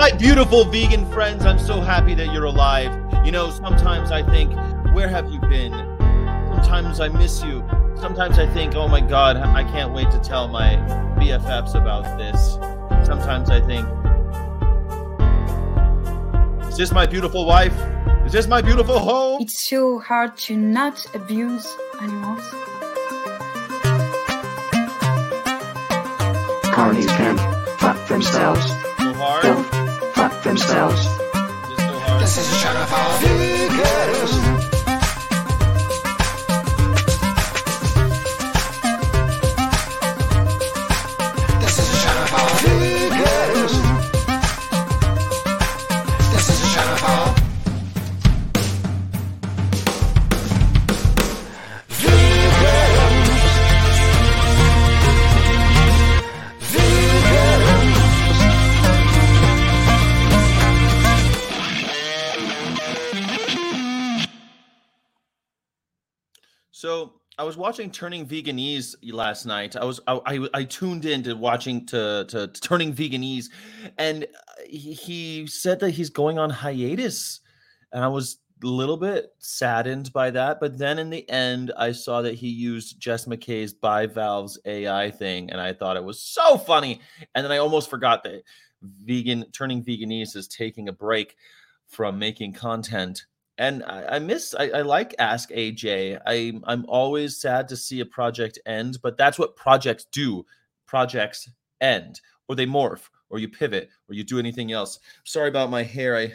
My beautiful vegan friends, I'm so happy that you're alive. You know, sometimes I think, where have you been? Sometimes I miss you. Sometimes I think, oh my God, I can't wait to tell my BFFs about this. Sometimes I think, is this my beautiful wife? Is this my beautiful home? It's so hard to not abuse animals. Carnies can fuck themselves. So hard. Themselves. Is this is a show about vegans. Was watching Turning Veganese last night. I was I, I, I tuned in to watching to, to to Turning Veganese, and he, he said that he's going on hiatus, and I was a little bit saddened by that. But then in the end, I saw that he used Jess McKay's bivalves AI thing, and I thought it was so funny. And then I almost forgot that vegan Turning Veganese is taking a break from making content and I, I miss I, I like Ask AJ. I I'm always sad to see a project end, but that's what projects do. Projects end, or they morph, or you pivot, or you do anything else. Sorry about my hair. I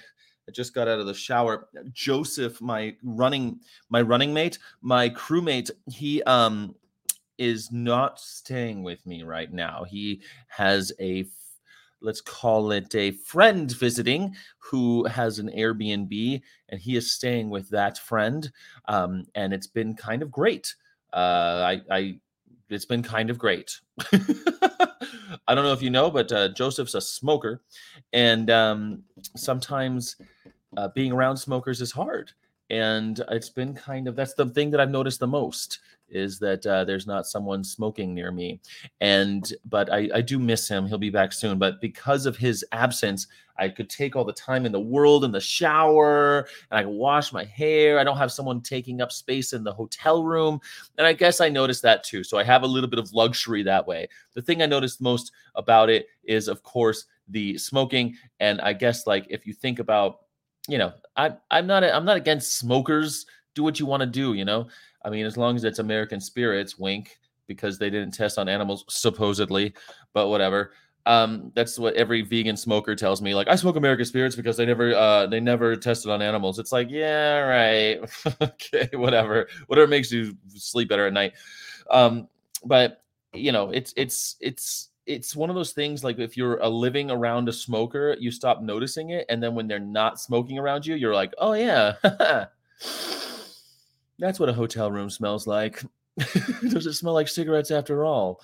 I just got out of the shower. Joseph, my running my running mate, my crewmate, he um is not staying with me right now. He has a let's call it a friend visiting who has an Airbnb and he is staying with that friend. Um, and it's been kind of great. Uh, I, I, it's been kind of great. I don't know if you know, but uh, Joseph's a smoker, and um, sometimes uh, being around smokers is hard. And it's been kind of that's the thing that I've noticed the most is that uh, there's not someone smoking near me. And but I, I do miss him. He'll be back soon. But because of his absence, I could take all the time in the world in the shower and I can wash my hair. I don't have someone taking up space in the hotel room. And I guess I noticed that too. So I have a little bit of luxury that way. The thing I noticed most about it is, of course, the smoking. And I guess like if you think about, you know, I I'm not I'm not against smokers. Do what you want to do, you know. I mean, as long as it's American spirits, wink, because they didn't test on animals supposedly, but whatever. Um, that's what every vegan smoker tells me. Like, I smoke American spirits because they never uh they never tested on animals. It's like, yeah, right. okay, whatever. Whatever makes you sleep better at night. Um, but you know, it's it's it's it's one of those things like if you're a living around a smoker, you stop noticing it, and then when they're not smoking around you, you're like, oh yeah. That's what a hotel room smells like. Does it smell like cigarettes after all?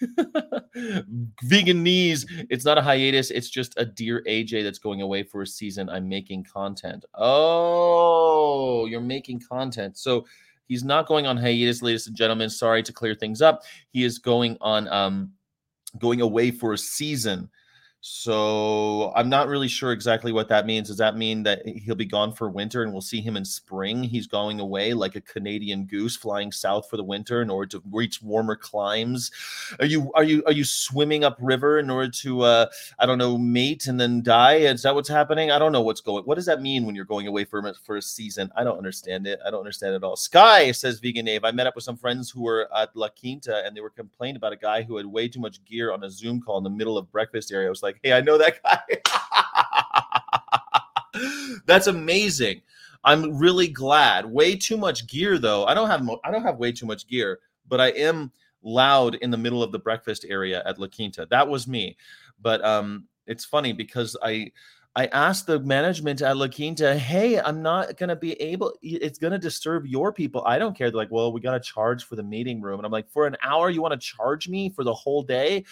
Vegan knees. It's not a hiatus. It's just a dear AJ that's going away for a season. I'm making content. Oh, you're making content. So he's not going on hiatus, ladies and gentlemen. Sorry to clear things up. He is going on um going away for a season. So I'm not really sure exactly what that means. Does that mean that he'll be gone for winter and we'll see him in spring? He's going away like a Canadian goose flying south for the winter in order to reach warmer climes. Are you are you are you swimming upriver in order to uh I don't know mate and then die? Is that what's happening? I don't know what's going. What does that mean when you're going away for for a season? I don't understand it. I don't understand it at all. Sky says vegan Nave. I met up with some friends who were at La Quinta and they were complaining about a guy who had way too much gear on a Zoom call in the middle of breakfast area. I was like, hey, I know that guy. That's amazing. I'm really glad. Way too much gear though. I don't have mo- I don't have way too much gear, but I am loud in the middle of the breakfast area at La Quinta. That was me. But um it's funny because I I asked the management at La Quinta, hey, I'm not going to be able, it's going to disturb your people. I don't care. They're like, well, we got to charge for the meeting room. And I'm like, for an hour, you want to charge me for the whole day?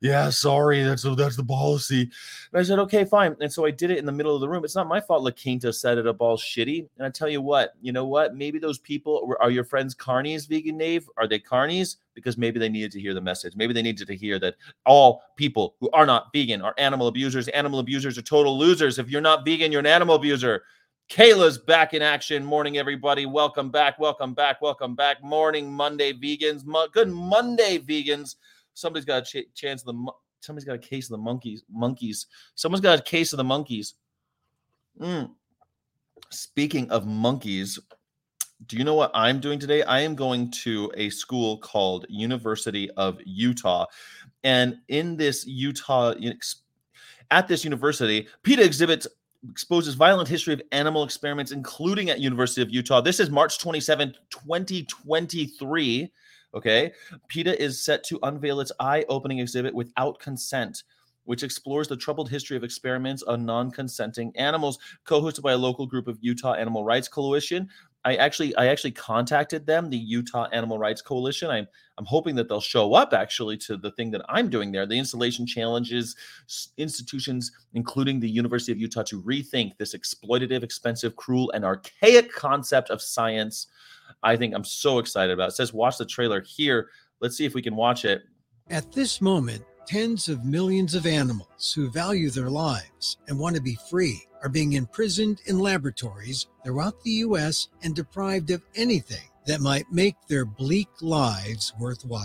Yeah, sorry. That's, that's the policy. And I said, okay, fine. And so I did it in the middle of the room. It's not my fault La Quinta set it up all shitty. And I tell you what, you know what? Maybe those people are your friends carnies, vegan Nave. Are they carnies? Because maybe they needed to hear the message. Maybe they needed to hear that all people who are not vegan are animal abusers. Animal abusers are total losers. If you're not vegan, you're an animal abuser. Kayla's back in action. Morning, everybody. Welcome back. Welcome back. Welcome back. Morning, Monday, vegans. Mo- good Monday, vegans. Somebody's got a ch- chance of the. Mo- somebody's got a case of the monkeys. Monkeys. Someone's got a case of the monkeys. Mm. Speaking of monkeys, do you know what I'm doing today? I am going to a school called University of Utah. And in this Utah, at this university, PETA exhibits exposes violent history of animal experiments, including at University of Utah. This is March 27, 2023. Okay. PETA is set to unveil its eye-opening exhibit without consent which explores the troubled history of experiments on non-consenting animals, co-hosted by a local group of Utah Animal Rights Coalition. I actually I actually contacted them, the Utah Animal Rights Coalition. I'm I'm hoping that they'll show up actually to the thing that I'm doing there. The installation challenges institutions, including the University of Utah, to rethink this exploitative, expensive, cruel, and archaic concept of science. I think I'm so excited about. It, it says watch the trailer here. Let's see if we can watch it. At this moment, tens of millions of animals who value their lives and want to be free are being imprisoned in laboratories throughout the U.S. and deprived of anything that might make their bleak lives worthwhile.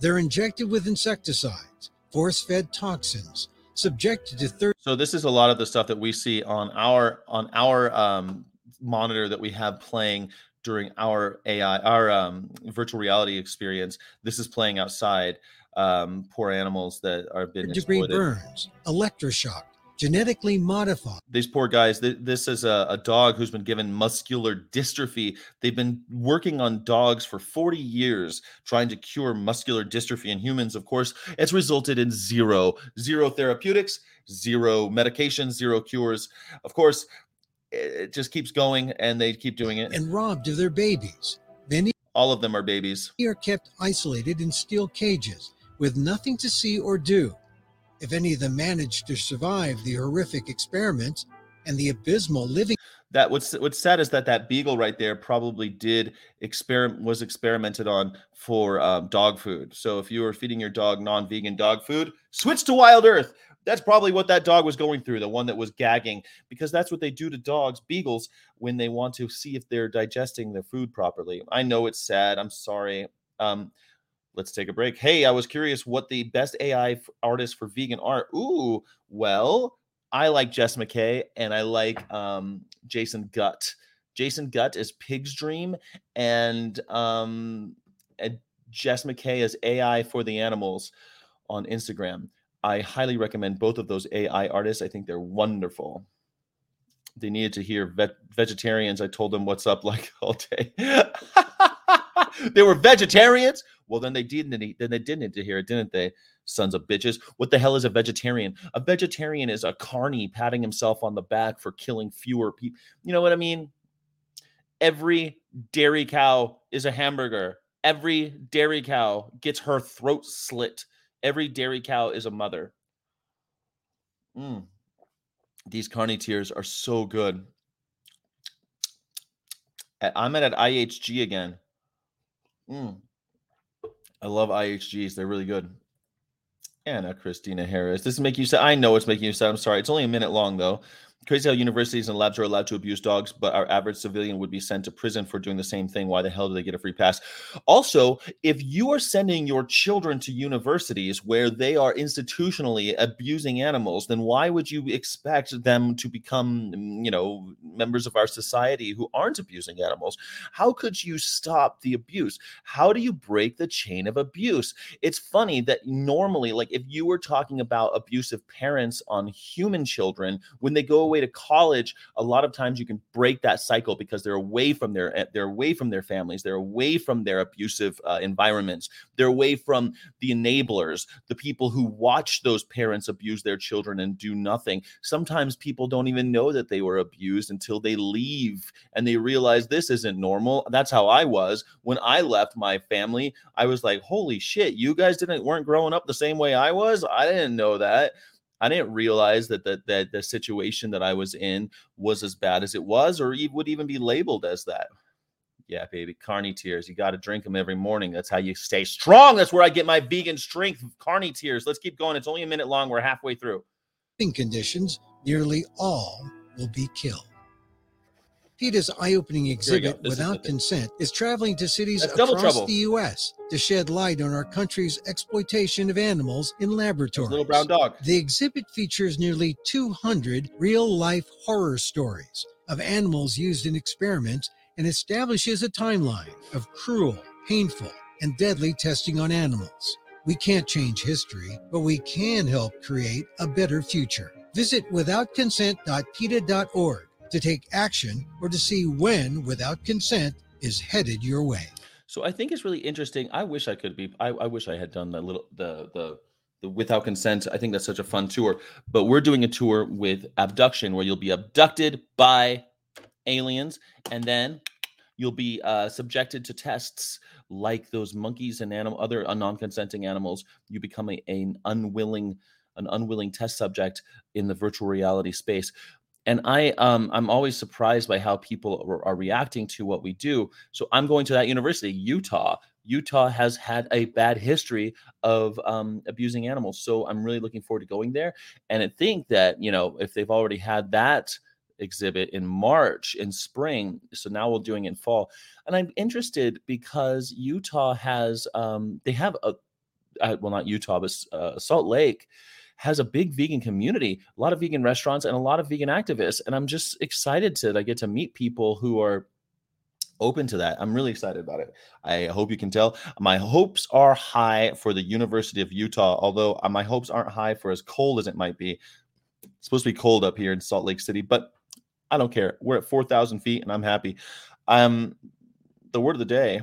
They're injected with insecticides, force fed toxins, subjected to third. So this is a lot of the stuff that we see on our on our um, monitor that we have playing during our AI, our um, virtual reality experience. This is playing outside. Um, poor animals that are been degree burns, electroshock, genetically modified. These poor guys. Th- this is a, a, dog who's been given muscular dystrophy. They've been working on dogs for 40 years trying to cure muscular dystrophy in humans. Of course, it's resulted in zero, zero therapeutics, zero medications, zero cures. Of course, it just keeps going and they keep doing it. And robbed of their babies. Many all of them are babies. They are kept isolated in steel cages with nothing to see or do. If any of them managed to survive the horrific experiments and the abysmal living that what's what's sad is that that beagle right there probably did experiment was experimented on for um, dog food. So if you were feeding your dog non-vegan dog food switch to wild earth. That's probably what that dog was going through the one that was gagging because that's what they do to dogs beagles when they want to see if they're digesting their food properly. I know it's sad. I'm sorry. Um, let's take a break. Hey, I was curious what the best AI artist for vegan art. Ooh, well, I like Jess McKay and I like um, Jason Gutt. Jason Gutt is Pig's Dream, and um, Jess McKay is AI for the Animals on Instagram. I highly recommend both of those AI artists. I think they're wonderful. They needed to hear ve- vegetarians. I told them what's up like all day. they were vegetarians. Well, then they didn't. Eat, then they didn't hear it, didn't they? Sons of bitches. What the hell is a vegetarian? A vegetarian is a carny patting himself on the back for killing fewer people. You know what I mean? Every dairy cow is a hamburger. Every dairy cow gets her throat slit. Every dairy cow is a mother. Mm. These carny tears are so good. I'm at, at IHG again. Mm. I love IHGs. They're really good. Anna Christina Harris. This is making you sad. I know it's making you sad. I'm sorry. It's only a minute long though. Crazy how universities and labs are allowed to abuse dogs, but our average civilian would be sent to prison for doing the same thing. Why the hell do they get a free pass? Also, if you are sending your children to universities where they are institutionally abusing animals, then why would you expect them to become, you know, members of our society who aren't abusing animals? How could you stop the abuse? How do you break the chain of abuse? It's funny that normally, like if you were talking about abusive parents on human children, when they go away to college, a lot of times you can break that cycle because they're away from their eh, they're away from their families, they're away from their abusive uh, environments, they're away from the enablers, the people who watch those parents abuse their children and do nothing. Sometimes people don't even know that they were abused until they leave and they realize this isn't normal. That's how I was when I left my family. I was like, "Holy shit, you guys didn't weren't growing up the same way I was? I didn't know that." I didn't realize that the, that the situation that I was in was as bad as it was, or would even be labeled as that. Yeah, baby, carny tears. You got to drink them every morning. That's how you stay strong. That's where I get my vegan strength. Carny tears. Let's keep going. It's only a minute long. We're halfway through. living conditions, nearly all will be killed. PETA's eye opening exhibit, This is Without Consent, is traveling to cities That's across the U.S. to shed light on our country's exploitation of animals in laboratories. Little brown dog. The exhibit features nearly 200 real life horror stories of animals used in experiments and establishes a timeline of cruel, painful, and deadly testing on animals. We can't change history, but we can help create a better future. Visit withoutconsent.peta.org to take action or to see when Without Consent is headed your way. So I think it's really interesting. I wish I could be. I, I wish I had done the little the the without consent. I think that's such a fun tour. But we're doing a tour with abduction, where you'll be abducted by aliens, and then you'll be uh, subjected to tests like those monkeys and animal other uh, non-consenting animals. You become a, an unwilling an unwilling test subject in the virtual reality space. And I um I'm always surprised by how people are, are reacting to what we do. So I'm going to that university, Utah. Utah has had a bad history of um, abusing animals. So I'm really looking forward to going there. And I think that, you know, if they've already had that exhibit in March, in spring, so now we're doing it in fall. And I'm interested because Utah has, um, they have a, uh, well, not Utah, but uh, Salt Lake has a big vegan community, a lot of vegan restaurants, and a lot of vegan activists. And I'm just excited to like, get to meet people who are open to that. I'm really excited about it. I hope you can tell. My hopes are high for the University of Utah, although uh, my hopes aren't high for as cold as it might be. It's supposed to be cold up here in Salt Lake City, but I don't care. We're at 4,000 feet and I'm happy. Um, the word of the day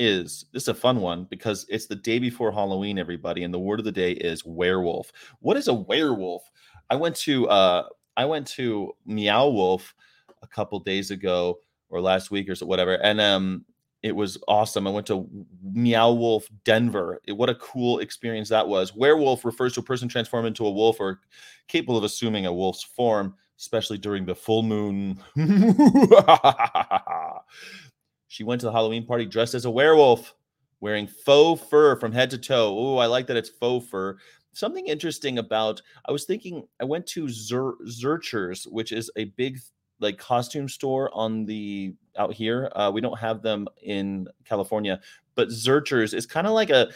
is this is a fun one because it's the day before Halloween, everybody, and the word of the day is werewolf. What is a werewolf? I went to uh I went to Meow Wolf a couple days ago or last week or so whatever, and um it was awesome. I went to Meow Wolf Denver. It- what a cool experience that was. Werewolf refers to a person transformed into a wolf or capable of assuming a wolf's form, especially during the full moon. she went to the Halloween party dressed as a werewolf, wearing faux fur from head to toe. Oh, I like that it's faux fur. Something interesting about I was thinking I went to Zer, Zurchers, which is a big like costume store on the out here. Uh, we don't have them in California, but Zurchers is kind of like a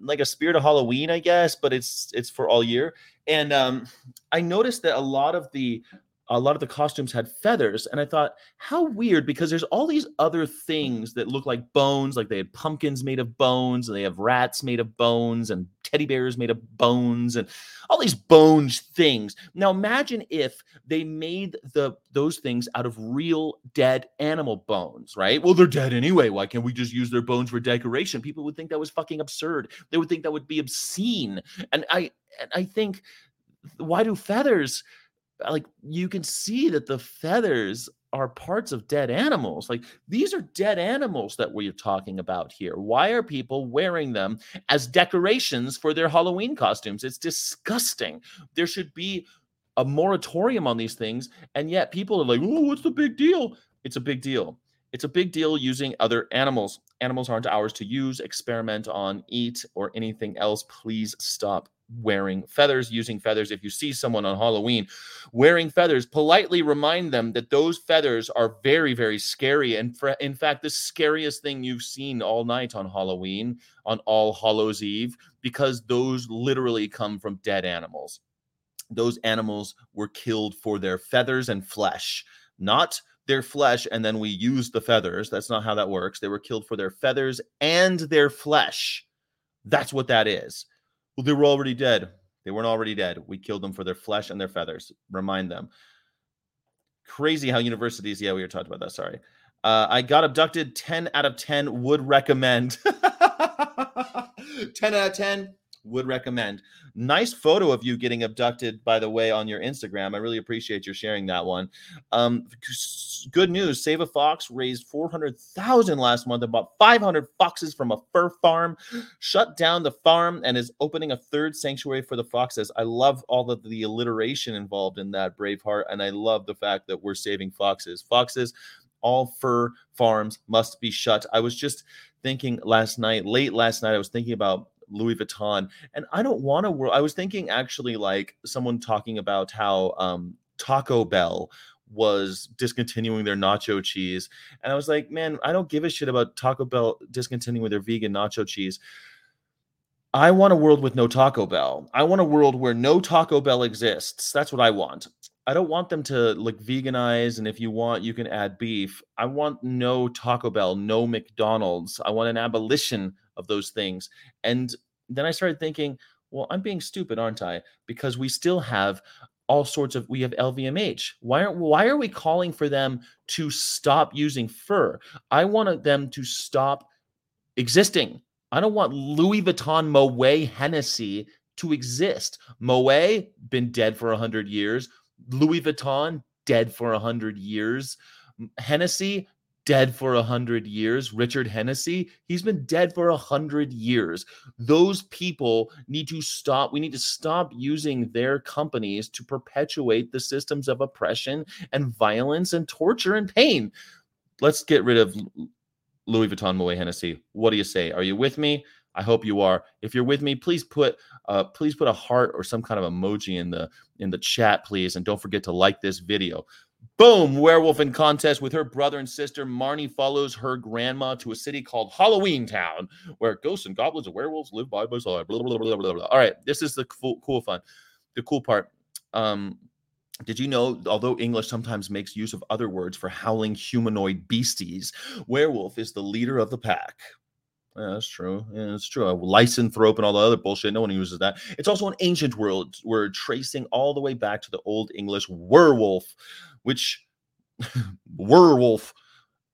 like a spirit of Halloween, I guess, but it's it's for all year. And um, I noticed that a lot of the a lot of the costumes had feathers, and I thought, how weird, because there's all these other mm-hmm. things that look like bones, like they had pumpkins made of bones, and they have rats made of bones, and teddy bears made of bones, and all these bones things. Now imagine if they made the those things out of real dead animal bones, right? Well, they're dead anyway. Why can't we just use their bones for decoration? People would think that was fucking absurd. They would think that would be obscene. And I and I think why do feathers Uh, like you can see that the feathers are parts of dead animals. Like these are dead animals that we're talking about here. Why are people wearing them as decorations for their Halloween costumes? It's disgusting. There should be a moratorium on these things, and yet people are like, "Oh, what's the big deal?" It's a big deal. It's a big deal using other animals. Animals aren't ours to use, experiment on, eat, or anything else. Please stop wearing feathers, using feathers. If you see someone on Halloween wearing feathers, politely remind them that those feathers are very, very scary. And for, in fact, the scariest thing you've seen all night on Halloween, on All Hallows Eve, because those literally come from dead animals. Those animals were killed for their feathers and flesh, not their flesh, and then we use the feathers. That's not how that works. They were killed for their feathers and their flesh. That's what that is. Well, they were already dead. They weren't already dead. We killed them for their flesh and their feathers. Remind them. Crazy how universities, yeah, we were talking about that. Sorry. Uh, I got abducted. 10 out of 10 would recommend. 10 out of 10 would recommend. Nice photo of you getting abducted, by the way, on your Instagram. I really appreciate your sharing that one. Um, good news: Save a Fox raised four hundred thousand last month and bought five hundred foxes from a fur farm. Shut down the farm and is opening a third sanctuary for the foxes. I love all of the alliteration involved in that Braveheart, and I love the fact that we're saving foxes. Foxes All fur farms must be shut. I was just thinking last night, late last night, I was thinking about Louis Vuitton, and I don't want to world. I was thinking actually like someone talking about how um, Taco Bell was discontinuing their nacho cheese, and I was like, man, I don't give a shit about Taco Bell discontinuing their vegan nacho cheese. I want a world with no Taco Bell. I want a world where no Taco Bell exists. That's what I want. I don't want them to like veganize and if you want you can add beef. I want no Taco Bell, no McDonald's. I want an abolition of those things. And then I started thinking, well, I'm being stupid, aren't I? Because we still have all sorts of we have LVMH. Why aren't why are we calling for them to stop using fur? I wanted them to stop existing. I don't want Louis Vuitton Moet Hennessy to exist. Moet been dead for 100 years. Louis Vuitton dead for 100 years. Hennessy dead for a hundred years. Richard Hennessy, he's been dead for a hundred years. Those people need to stop. We need to stop using their companies to perpetuate the systems of oppression and violence and torture and pain. Let's get rid of Louis Vuitton Moet Hennessy. What do you say? Are you with me? I hope you are. If you're with me, please put uh, please put a heart or some kind of emoji in the in the chat, please, and don't forget to like this video. Boom! Werewolf in contest with her brother and sister. Marnie follows her grandma to a city called Halloween Town, where ghosts and goblins and werewolves live by by side. Blah, blah, blah, blah, blah. All right, this is the cool, cool fun. The cool part. Um, did you know, although English sometimes makes use of other words for howling humanoid beasties, werewolf is the leader of the pack? Yeah, that's true. Yeah, it's true. Lycanthrope and all the other bullshit. No one uses that. It's also an ancient word, word tracing all the way back to the Old English werewolf, which werewolf,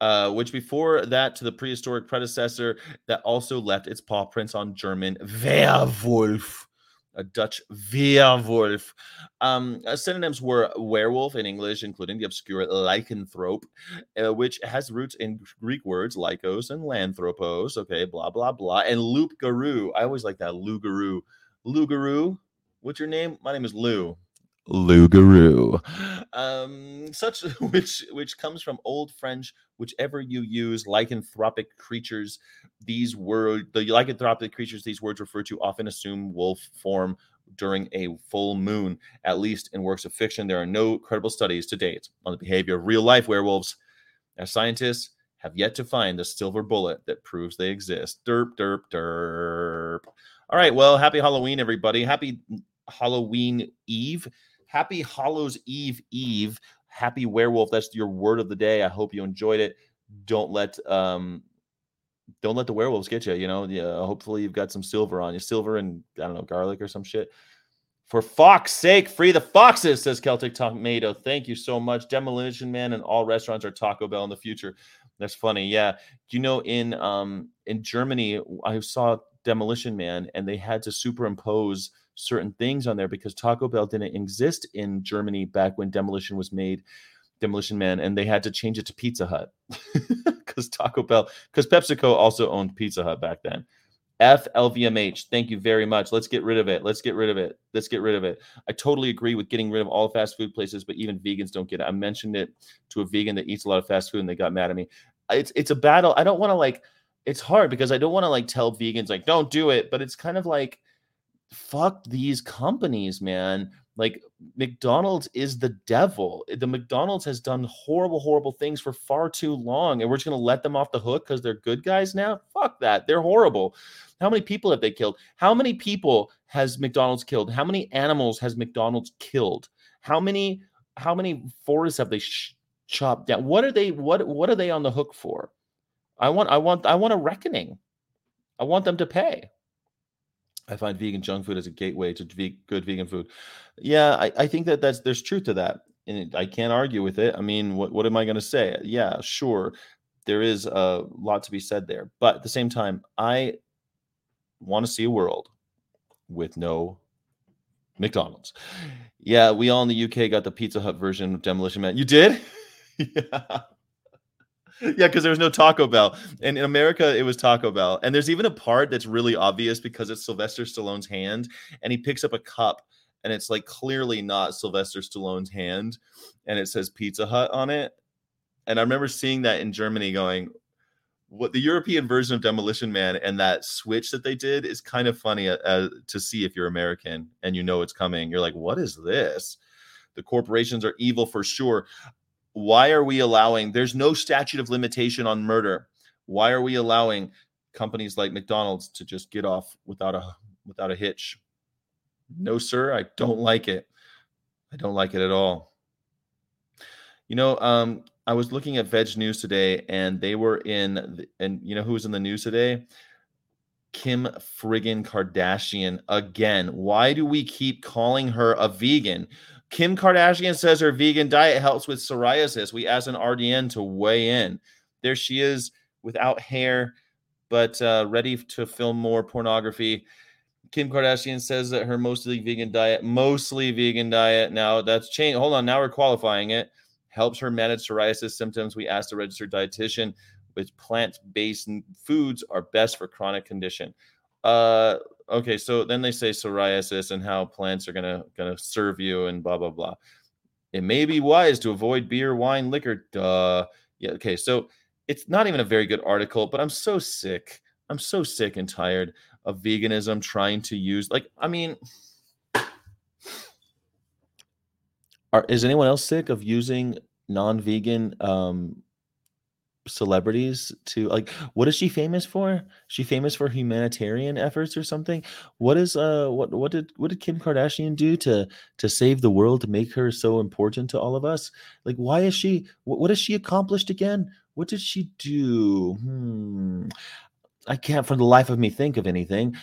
uh, which before that to the prehistoric predecessor that also left its paw prints on German werewolf a Dutch Weerwolf. Um, uh, synonyms were werewolf in English, including the obscure lycanthrope, uh, which has roots in Greek words lycos and lanthropos. Okay, blah blah blah, and loup-garou. I always like that Lugaroo. Lugaroo. What's your name? My name is Lou. Lugaroo. Um, such which which comes from Old French, whichever you use, lycanthropic creatures. These word the lycanthropic creatures these words refer to often assume wolf form during a full moon. At least in works of fiction, there are no credible studies to date on the behavior of real life werewolves. As scientists have yet to find the silver bullet that proves they exist. Derp, derp, derp. All right. Well, happy Halloween, everybody. Happy Halloween Eve. Happy Hallows Eve Eve. Happy werewolf. That's your word of the day. I hope you enjoyed it. Don't let um don't let the werewolves get you. You know, yeah, hopefully you've got some silver on you, silver and I don't know, garlic or some shit. For fuck's sake, free the foxes, says Celtic Tomato. Thank you so much. Demolition Man and all restaurants are Taco Bell in the future. That's funny. Yeah. You know in um in Germany, I saw Demolition Man and they had to superimpose certain things on there because Taco Bell didn't exist in Germany back when Demolition was made, Demolition Man, and they had to change it to Pizza Hut because Taco Bell, because PepsiCo also owned Pizza Hut back then. FLVMH, thank you very much. Let's get rid of it. Let's get rid of it. Let's get rid of it. I totally agree with getting rid of all fast food places, but even vegans don't get it. I mentioned it to a vegan that eats a lot of fast food and they got mad at me. It's it's a battle. I don't want to like it's hard because I don't want to like tell vegans like don't do it, but it's kind of like fuck these companies, man. Like McDonald's is the devil. The McDonald's has done horrible, horrible things for far too long, and we're just gonna let them off the hook because they're good guys now. Fuck that. They're horrible. How many people have they killed? How many people has McDonald's killed? How many animals has McDonald's killed? How many how many forests have they sh- chopped down? What are they what what are they on the hook for? I want I want I want a reckoning. I want them to pay. I find vegan junk food as a gateway to ve- good vegan food. Yeah, I, I think that that's there's truth to that, and I can't argue with it. I mean, what what am I going to say? Yeah, sure, there is a lot to be said there, but at the same time, I want to see a world with no McDonald's. Yeah, we all in the UK got the Pizza Hut version of Demolition Man. You did? yeah yeah, because there was no Taco Bell. And in America, it was Taco Bell. And there's even a part that's really obvious because it's Sylvester Stallone's hand, and he picks up a cup, and it's like clearly not Sylvester Stallone's hand, and it says Pizza Hut on it. and I remember seeing that in Germany, going, "What the European version of Demolition Man and that switch that they did is kind of funny uh, uh, to see if you're American and you know it's coming. You're like, what is this? The corporations are evil for sure. Why are we allowing? There's no statute of limitation on murder. Why are we allowing companies like McDonald's to just get off without a without a hitch? No, sir, I don't like it. I don't like it at all. You know, um, I was looking at Veg News today, and they were in, the, and you know who was in the news today? Kim friggin' Kardashian again. Why do we keep calling her a vegan? Kim Kardashian says her vegan diet helps with psoriasis. We asked an RDN to weigh in. There she is without hair, but uh, ready to film more pornography. Kim Kardashian says that her mostly vegan diet, mostly vegan diet. Now that's changed. Hold on, now we're qualifying it. Helps her manage psoriasis symptoms. We asked a registered dietitian which plant-based foods are best for chronic condition. Uh, okay, so then they say psoriasis and how plants are gonna gonna serve you and blah blah blah. It may be wise to avoid beer, wine, liquor. Duh. Yeah. Okay. So it's not even a very good article, but I'm so sick. I'm so sick and tired of veganism trying to use like I mean are is anyone else sick of using non-vegan um celebrities to like what is she famous for? She famous for humanitarian efforts or something? What is uh what what did what did kim kardashian do to to save the world to make her so important to all of us? Like why is she what, what has she accomplished again? What did she do? Hmm. I can't for the life of me think of anything.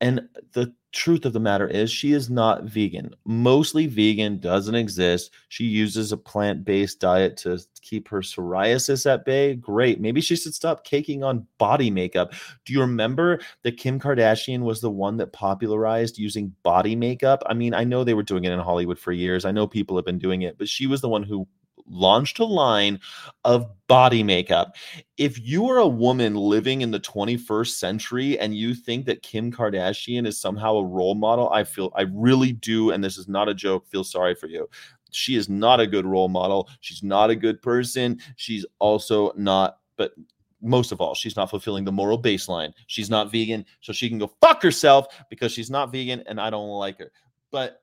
And the truth of the matter is, she is not vegan. Mostly vegan doesn't exist. She uses a plant based diet to keep her psoriasis at bay. Great. Maybe she should stop caking on body makeup. Do you remember that Kim Kardashian was the one that popularized using body makeup? I mean, I know they were doing it in Hollywood for years. I know people have been doing it, but she was the one who launched a line of body makeup. If you are a woman living in the 21st century and you think that Kim Kardashian is somehow a role model, I feel I really do and this is not a joke, feel sorry for you. She is not a good role model. She's not a good person. She's also not but most of all, she's not fulfilling the moral baseline. She's not vegan, so she can go fuck herself because she's not vegan and I don't like her. But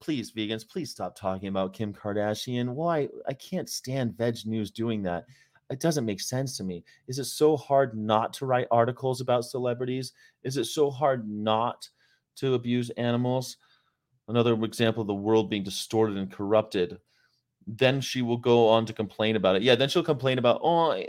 please, vegans, please stop talking about Kim Kardashian. Why? I can't stand Veg News doing that. It doesn't make sense to me. Is it so hard not to write articles about celebrities? Is it so hard not to abuse animals? Another example of the world being distorted and corrupted. Then she will go on to complain about it. Yeah, then she'll complain about, oh, I,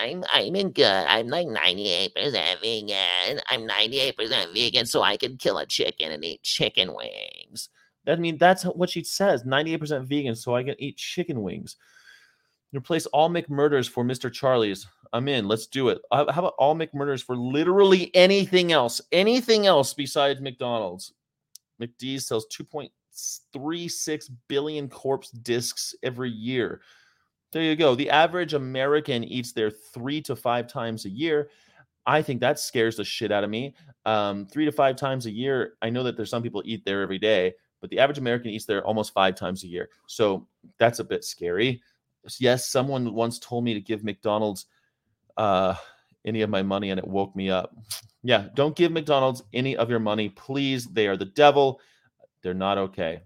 I'm I'm in good. I'm like 98% vegan. I'm 98% vegan, so I can kill a chicken and eat chicken wings. I mean, that's what she says 98% vegan, so I can eat chicken wings. Replace all McMurders for Mr. Charlie's. I'm in. Let's do it. How about all McMurders for literally anything else? Anything else besides McDonald's? McDee's sells 2.36 billion corpse discs every year. There you go. The average American eats there three to five times a year. I think that scares the shit out of me. Um, three to five times a year. I know that there's some people eat there every day but the average American eats there almost five times a year. So that's a bit scary. Yes, someone once told me to give McDonald's uh, any of my money and it woke me up. Yeah, don't give McDonald's any of your money, please. They are the devil. They're not okay.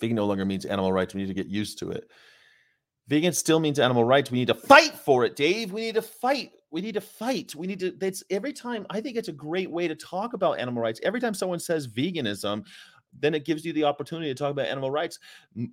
Vegan no longer means animal rights. We need to get used to it. Vegan still means animal rights. We need to fight for it, Dave. We need to fight. We need to fight. We need to. That's every time. I think it's a great way to talk about animal rights. Every time someone says veganism, then it gives you the opportunity to talk about animal rights.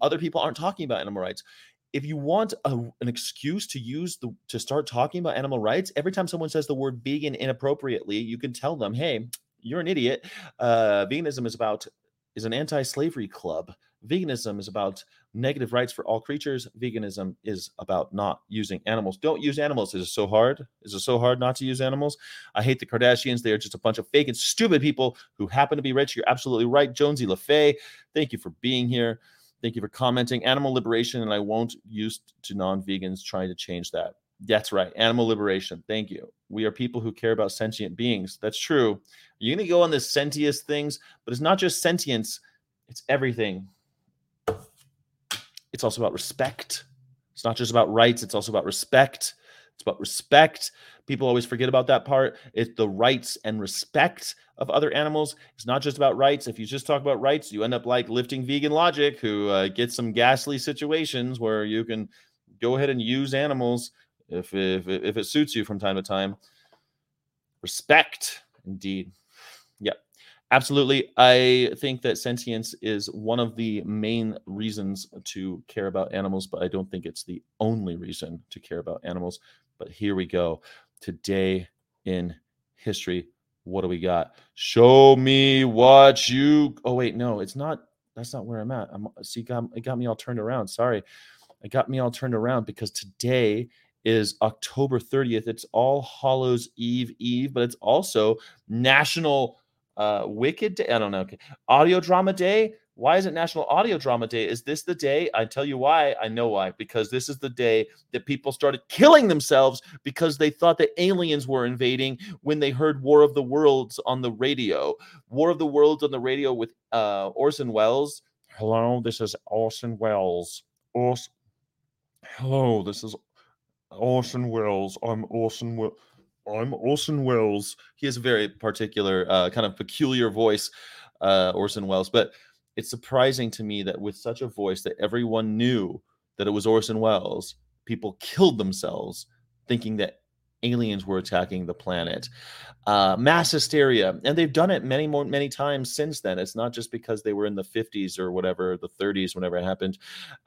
Other people aren't talking about animal rights. If you want a, an excuse to use the to start talking about animal rights, every time someone says the word vegan inappropriately, you can tell them, "Hey, you're an idiot. Uh, veganism is about is an anti-slavery club. Veganism is about negative rights for all creatures. Veganism is about not using animals. Don't use animals. Is it so hard? Is it so hard not to use animals? I hate the Kardashians. They are just a bunch of fake and stupid people who happen to be rich. You're absolutely right. Jonesy LaFay, thank you for being here. Thank you for commenting. Animal liberation, and I won't use to non vegans trying to change that. That's right. Animal liberation. Thank you. We are people who care about sentient beings. That's true. You're going to go on this sentience things, but it's not just sentience, it's everything. It's also about respect. It's not just about rights, it's also about respect. It's about respect. People always forget about that part. It's the rights and respect of other animals. It's not just about rights. If you just talk about rights, you end up like lifting vegan logic, who uh, gets some ghastly situations where you can go ahead and use animals if, if if it suits you from time to time. Respect, indeed. Absolutely. I think that sentience is one of the main reasons to care about animals, but I don't think it's the only reason to care about animals. But here we go. Today in history, what do we got? Show me what you. Oh, wait, no, it's not. That's not where I'm at. I'm see, got, it got me all turned around. Sorry. It got me all turned around because today is October 30th. It's All Hallows Eve Eve, but it's also National uh Wicked Day. I don't know. Okay. Audio Drama Day. Why is it National Audio Drama Day? Is this the day? I tell you why. I know why. Because this is the day that people started killing themselves because they thought that aliens were invading when they heard War of the Worlds on the radio. War of the Worlds on the radio with uh Orson Welles. Hello, this is Orson Welles. Orson. Hello, this is Orson Welles. I'm Orson Welles. I'm Orson Welles. He has a very particular, uh, kind of peculiar voice, uh, Orson Welles. But it's surprising to me that with such a voice that everyone knew that it was Orson Welles, people killed themselves thinking that aliens were attacking the planet. Uh, mass hysteria, and they've done it many more many times since then. It's not just because they were in the 50s or whatever, the 30s, whenever it happened.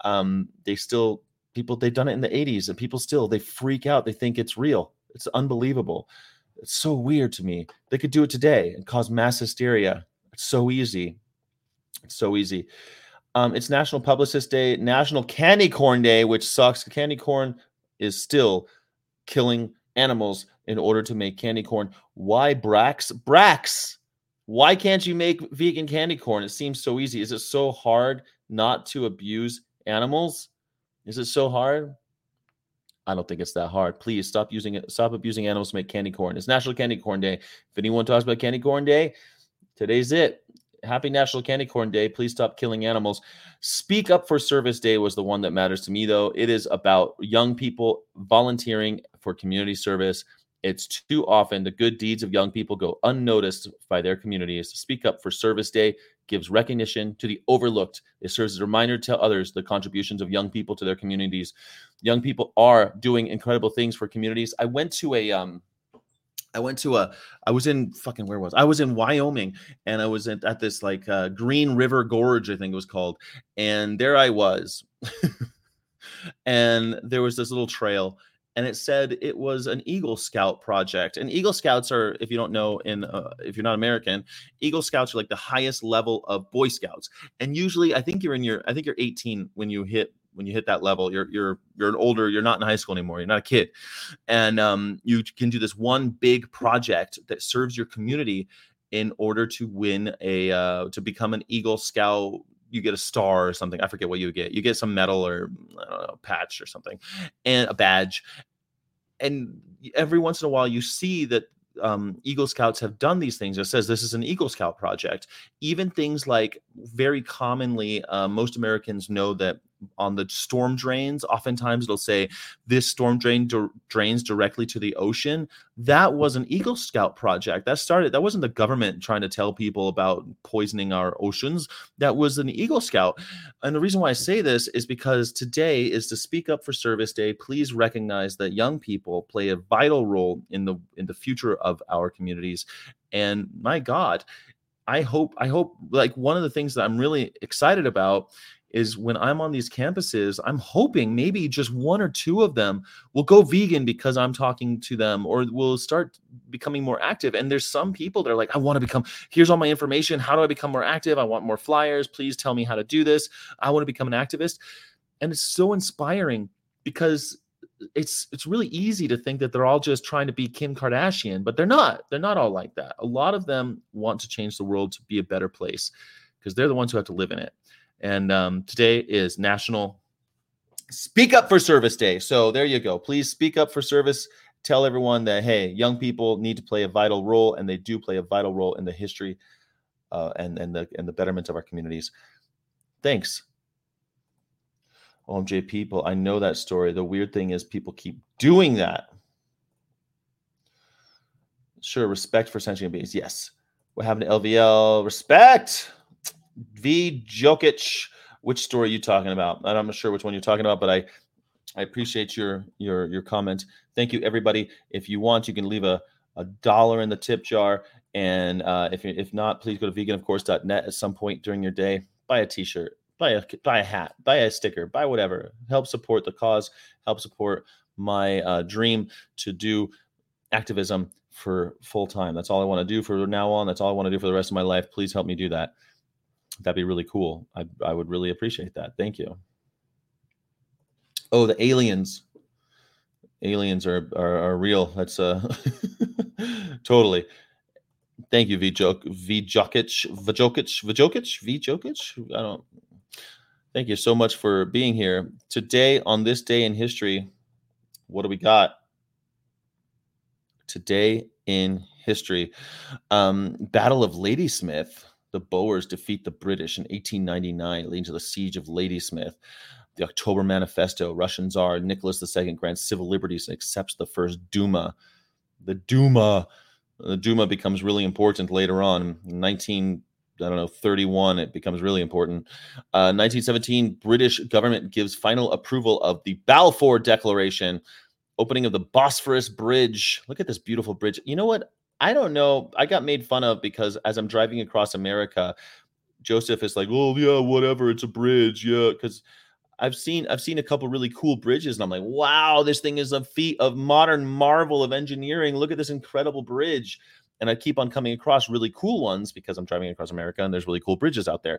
Um, they still people they've done it in the 80s, and people still they freak out. They think it's real. It's unbelievable. It's so weird to me. They could do it today and cause mass hysteria. It's so easy. It's so easy. Um, it's National Publicist Day, National Candy Corn Day, which sucks. Candy corn is still killing animals in order to make candy corn. Why Brach's? Brach's. Why can't you make vegan candy corn? It seems so easy. Is it so hard not to abuse animals? Is it so hard? I don't think it's that hard. Please stop using it. Stop abusing animals to make candy corn. It's National Candy Corn Day. If anyone talks about Candy Corn Day, today's it. Happy National Candy Corn Day. Please stop killing animals. Speak Up for Service Day was the one that matters to me, though. It is about young people volunteering for community service. It's too often the good deeds of young people go unnoticed by their communities. Speak Up for Service Day gives recognition to the overlooked. It serves as a reminder to others the contributions of young people to their communities. Young people are doing incredible things for communities. I went to a um I went to a I was in fucking where was I? Was in Wyoming and I was at, at this like uh, Green River Gorge I think it was called and there I was and there was this little trail and it said it was an Eagle Scout project. And Eagle Scouts are, if you don't know, in uh, if you're not American, Eagle Scouts are like the highest level of Boy Scouts. And usually, I think you're in your, I think you're 18 when you hit when you hit that level. You're you're you're an older. You're not in high school anymore. You're not a kid, and um, you can do this one big project that serves your community in order to win a uh, to become an Eagle Scout you get a star or something. I forget what you get. You get some medal or know, patch or something, and a badge. And every once in a while, you see that um, Eagle Scouts have done these things. It says this is an Eagle Scout project. Even things like very commonly, uh, most Americans know that on the storm drains, oftentimes it'll say this storm drain drains directly to the ocean. That was an Eagle Scout project. That started, that wasn't the government trying to tell people about poisoning our oceans. That was an Eagle Scout. And the reason why I say this is because today is to speak up for service day. Please recognize that young people play a vital role in the in the future of our communities. And my God, I hope I hope like one of the things that I'm really excited about is when I'm on these campuses, I'm hoping maybe just one or two of them will go vegan because I'm talking to them or will start becoming more active. And there's some people that are like, I want to become, here's all my information. How do I become more active? I want more flyers. Please tell me how to do this. I want to become an activist. And it's so inspiring because it's it's really easy to think that they're all just trying to be Kim Kardashian, but they're not. They're not all like that. A lot of them want to change the world to be a better place because they're the ones who have to live in it. And um, today is National Speak Up for Service Day. So there you go. Please speak up for service. Tell everyone that, hey, young people need to play a vital role, and they do play a vital role in the history uh, and, and, the, and the betterment of our communities. Thanks. OMJ people, I know that story. The weird thing is people keep doing that. Sure, respect for sentient beings. Yes. What happened to LVL? Respect. V Jokic. Which story are you talking about? I'm not sure which one you're talking about, but I I appreciate your your your comment. Thank you, everybody. If you want, you can leave a, a dollar in the tip jar. And uh, if if not, please go to veganofcourse.net at some point during your day. Buy a t-shirt, buy a buy a hat, buy a sticker, buy whatever. Help support the cause. Help support my uh, dream to do activism for full time. That's all I want to do for now on. That's all I want to do for the rest of my life. Please help me do that. That'd be really cool. I, I would really appreciate that. Thank you. Oh, the aliens. Aliens are are, are real. That's uh totally. Thank you, V Jokic, V Jokic, Vajokic, Vajokic, V Jokic. I don't. Thank you so much for being here today on this day in history. What do we got? Today in history, um, Battle of Ladysmith. The Boers defeat the British in 1899, leading to the siege of Ladysmith the October Manifesto, Russian Tsar Nicholas II grants civil liberties and accepts the first Duma. The Duma, the Duma becomes really important later on. 19, I don't know, 31, it becomes really important. Uh, 1917, British government gives final approval of the Balfour Declaration, opening of the Bosphorus Bridge. Look at this beautiful bridge. You know what? I don't know. I got made fun of because as I'm driving across America, Joseph is like, "Oh yeah, whatever. It's a bridge, yeah." Because I've seen I've seen a couple really cool bridges, and I'm like, wow, this thing is a feat of modern marvel of engineering. Look at this incredible bridge. And I keep on coming across really cool ones because I'm driving across America and there's really cool bridges out there.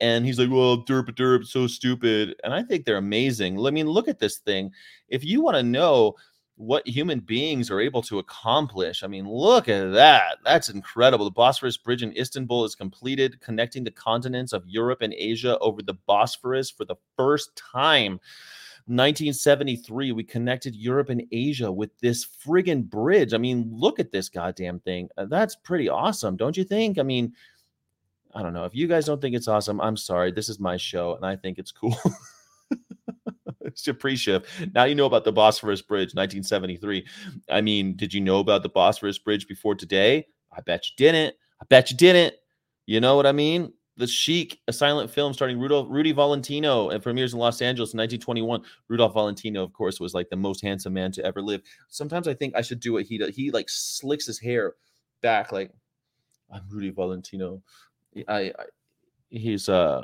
And he's like, well, derp derp, so stupid. And I think they're amazing. I mean, look at this thing. If you want to know what human beings are able to accomplish. I mean, look at that. That's incredible. The Bosphorus Bridge in Istanbul is completed, connecting the continents of Europe and Asia over the Bosphorus for the first time. 1973, we connected Europe and Asia with this friggin' bridge. I mean, look at this goddamn thing. Uh, that's pretty awesome, don't you think? I mean, I don't know. If you guys don't think it's awesome, I'm sorry. This is my show and I think it's cool. pre-shift. Now you know about the Bosphorus Bridge, 1973. I mean, did you know about the Bosphorus Bridge before today? I bet you didn't. I bet you didn't. You know what I mean? The Sheik, a silent film starring Rudolph Rudy Valentino and premieres in Los Angeles in 1921. Rudolph Valentino, of course, was like the most handsome man to ever live. Sometimes I think I should do what he does. He like slicks his hair back, like I'm Rudy Valentino. I, I he's uh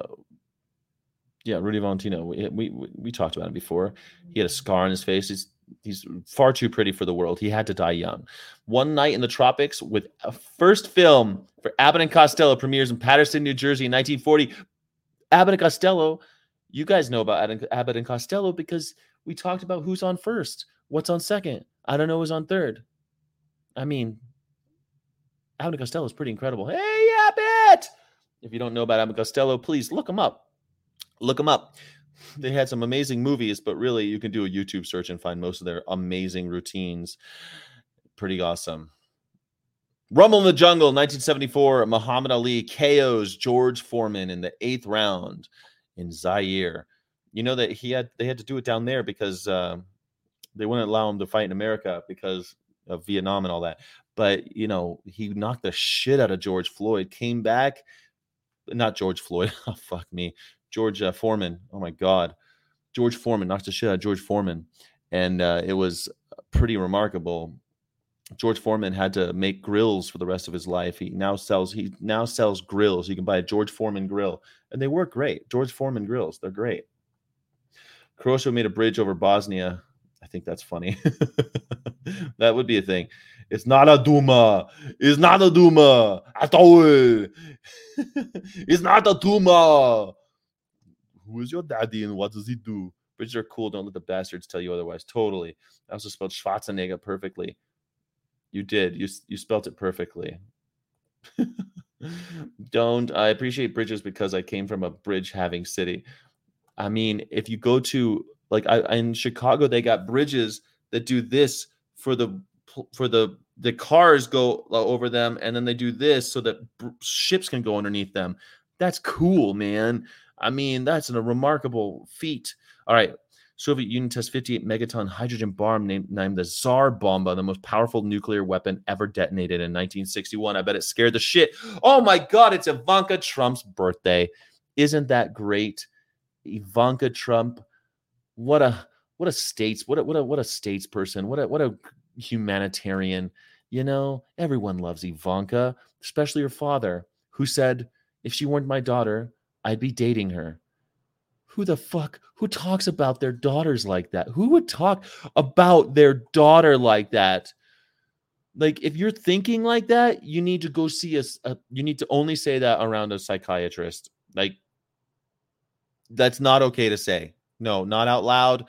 yeah, Rudy Valentino. Eh, we, we we talked about him before. He had a scar on his face. He's he's far too pretty for the world. He had to die young. One Night in the Tropics with a first film for Abbott and Costello premieres in Paterson, New Jersey in 1940. Abbott and Costello, you guys know about Abbott and Costello because we talked about who's on first, what's on second. I don't know who's on third. I mean, Abbott and Costello is pretty incredible. Hey, Abbott! If you don't know about Abbott and Costello, please look him up look them up. They had some amazing movies, but really, you can do a YouTube search and find most of their amazing routines. Pretty awesome. Rumble in the Jungle, 1974. Muhammad Ali KOs George Foreman in the eighth round in Zaire. You know that he had they had to do it down there because uh, they wouldn't allow him to fight in America because of Vietnam and all that. But you know he knocked the shit out of George Floyd. Came back, not George Floyd. oh fuck me, George uh, Foreman. Oh my God, George Foreman knocked the shit out George Foreman, and uh, it was pretty remarkable. George Foreman had to make grills for the rest of his life. He now sells he now sells grills. You can buy a George Foreman grill, and they work great. George Foreman grills, they're great. Croatia made a bridge over Bosnia. I think that's funny. that would be a thing. It's not a Duma. It's not a Duma at all. it's not a Duma who is your daddy and what does he do? Bridges are cool. Don't let the bastards tell you otherwise. Totally. I also spelled Schwarzenegger perfectly. You did. You you spelt it perfectly. Don't. I appreciate bridges because I came from a bridge having city. I mean, if you go to like I in Chicago, they got bridges that do this for the for the the cars go uh, over them, and then they do this so that ships can go underneath them. That's cool, man. I mean, that's a remarkable feat All right. Soviet Union tests 58 megaton hydrogen bomb named, named the Tsar Bomba, the most powerful nuclear weapon ever detonated in 1961. I bet it scared the shit. Oh my God, it's Ivanka Trump's birthday. Isn't that great? Ivanka Trump, what a what a states what a what a what a statesperson, what a what a humanitarian. You know, everyone loves Ivanka, especially her father, who said, if she weren't my daughter, I'd be dating her. Who the fuck who talks about their daughters like that? Who would talk about their daughter like that? Like if you're thinking like that, you need to go see a. you need to only say that around a psychiatrist. Like that's not okay to say. No, not out loud.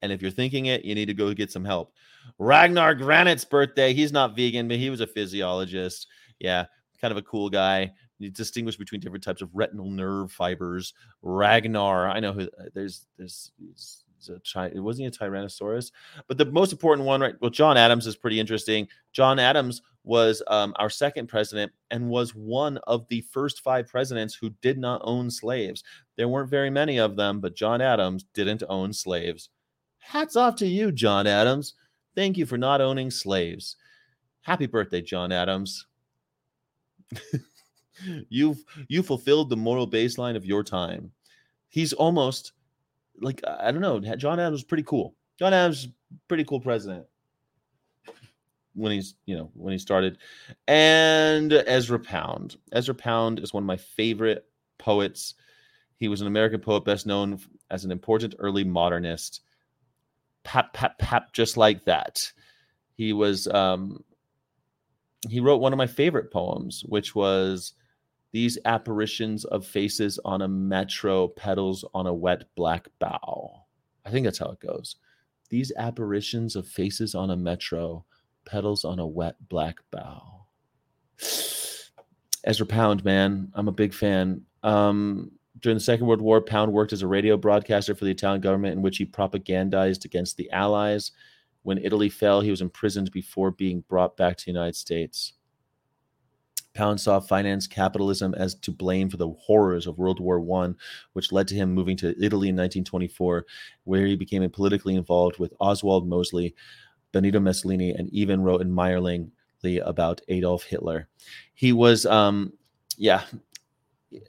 And if you're thinking it, you need to go get some help. Ragnar Granit's birthday. He's not vegan, but he was a physiologist. Yeah, kind of a cool guy. You distinguish between different types of retinal nerve fibers. Ragnar, I know who. uh, There's there's. there's a it wasn't a Tyrannosaurus, but the most important one, right? Well, John Adams is pretty interesting. John Adams was um, our second president and was one of the first five presidents who did not own slaves. There weren't very many of them, but John Adams didn't own slaves. Hats off to you, John Adams. Thank you for not owning slaves. Happy birthday, John Adams. You've you fulfilled the moral baseline of your time. He's almost like I don't know. John Adams was pretty cool. John Adams, pretty cool president when he's you know when he started. And Ezra Pound. Ezra Pound is one of my favorite poets. He was an American poet, best known as an important early modernist. Pap, pap, pap, just like that. He was. Um, he wrote one of my favorite poems, which was these apparitions of faces on a metro petals on a wet black bough. I think that's how it goes. These apparitions of faces on a metro petals on a wet black bough. Ezra Pound, man, I'm a big fan. Um, during the Second World War, Pound worked as a radio broadcaster for the Italian government, in which he propagandized against the Allies. When Italy fell, he was imprisoned before being brought back to the United States. Pound saw finance capitalism as to blame for the horrors of World War One, which led to him moving to Italy in 1924, where he became politically involved with Oswald Mosley, Benito Mussolini, and even wrote admiringly about Adolf Hitler. He was, um, yeah,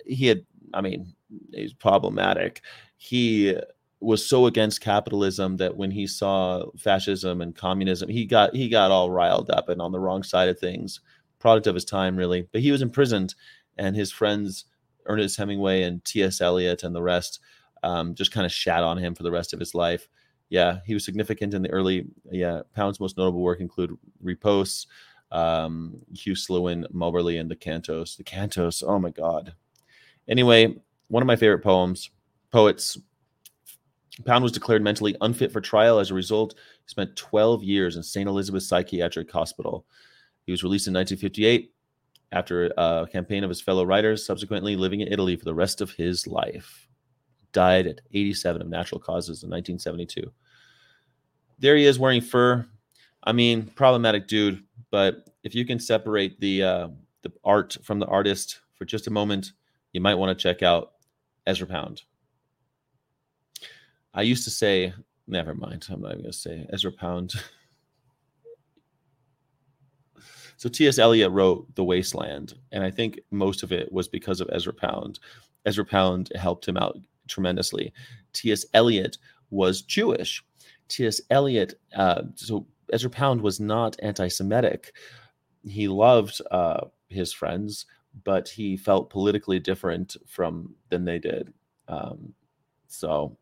he had, I mean, he's problematic. He was so against capitalism that when he saw fascism and communism, he got he got all riled up and on the wrong side of things. Product of his time, really. But he was imprisoned, and his friends Ernest Hemingway and T.S. Eliot and the rest um, just kind of shat on him for the rest of his life. Yeah, he was significant in the early. Yeah, Pound's most notable work include Ripostes, um, Hugh Selwyn, Mauberley, and the Cantos. The Cantos. Oh my God. Anyway, one of my favorite poems. Poets. Pound was declared mentally unfit for trial. As a result, he spent 12 years in St. Elizabeth Psychiatric Hospital. He was released in 1958 after a campaign of his fellow writers, subsequently living in Italy for the rest of his life. Died at 87 of natural causes in 1972. There he is wearing fur. I mean, problematic dude, but if you can separate the uh, the art from the artist for just a moment, you might want to check out Ezra Pound. I used to say, never mind, I'm not even going to say Ezra Pound. So T.S. Eliot wrote The Wasteland, and I think most of it was because of Ezra Pound. Ezra Pound helped him out tremendously. T.S. Eliot was Jewish. T.S. Eliot, uh, so Ezra Pound was not anti-Semitic. He loved uh, his friends, but he felt politically different from than they did. Um, so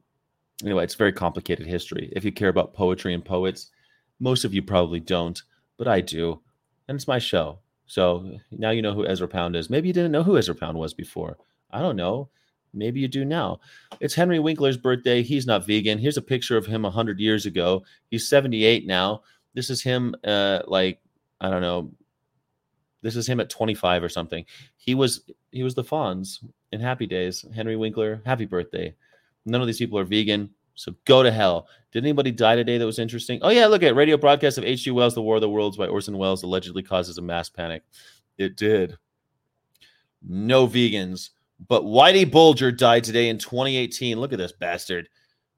anyway, it's very complicated history. If you care about poetry and poets, most of you probably don't, but I do and it's my show. So now you know who Ezra Pound is. Maybe you didn't know who Ezra Pound was before. I don't know. Maybe you do now. It's Henry Winkler's birthday. He's not vegan. Here's a picture of him 100 years ago. He's 78 now. This is him, uh, like, I don't know. This is him at 25 or something. He was he was the Fonz in Happy Days. Henry Winkler, happy birthday. None of these people are vegan. So go to hell. Did anybody die today that was interesting? Oh, yeah, look at radio broadcast of H.G. Wells' The War of the Worlds by Orson Welles allegedly causes a mass panic. It did. No vegans. But Whitey Bulger died today in 2018. Look at this bastard.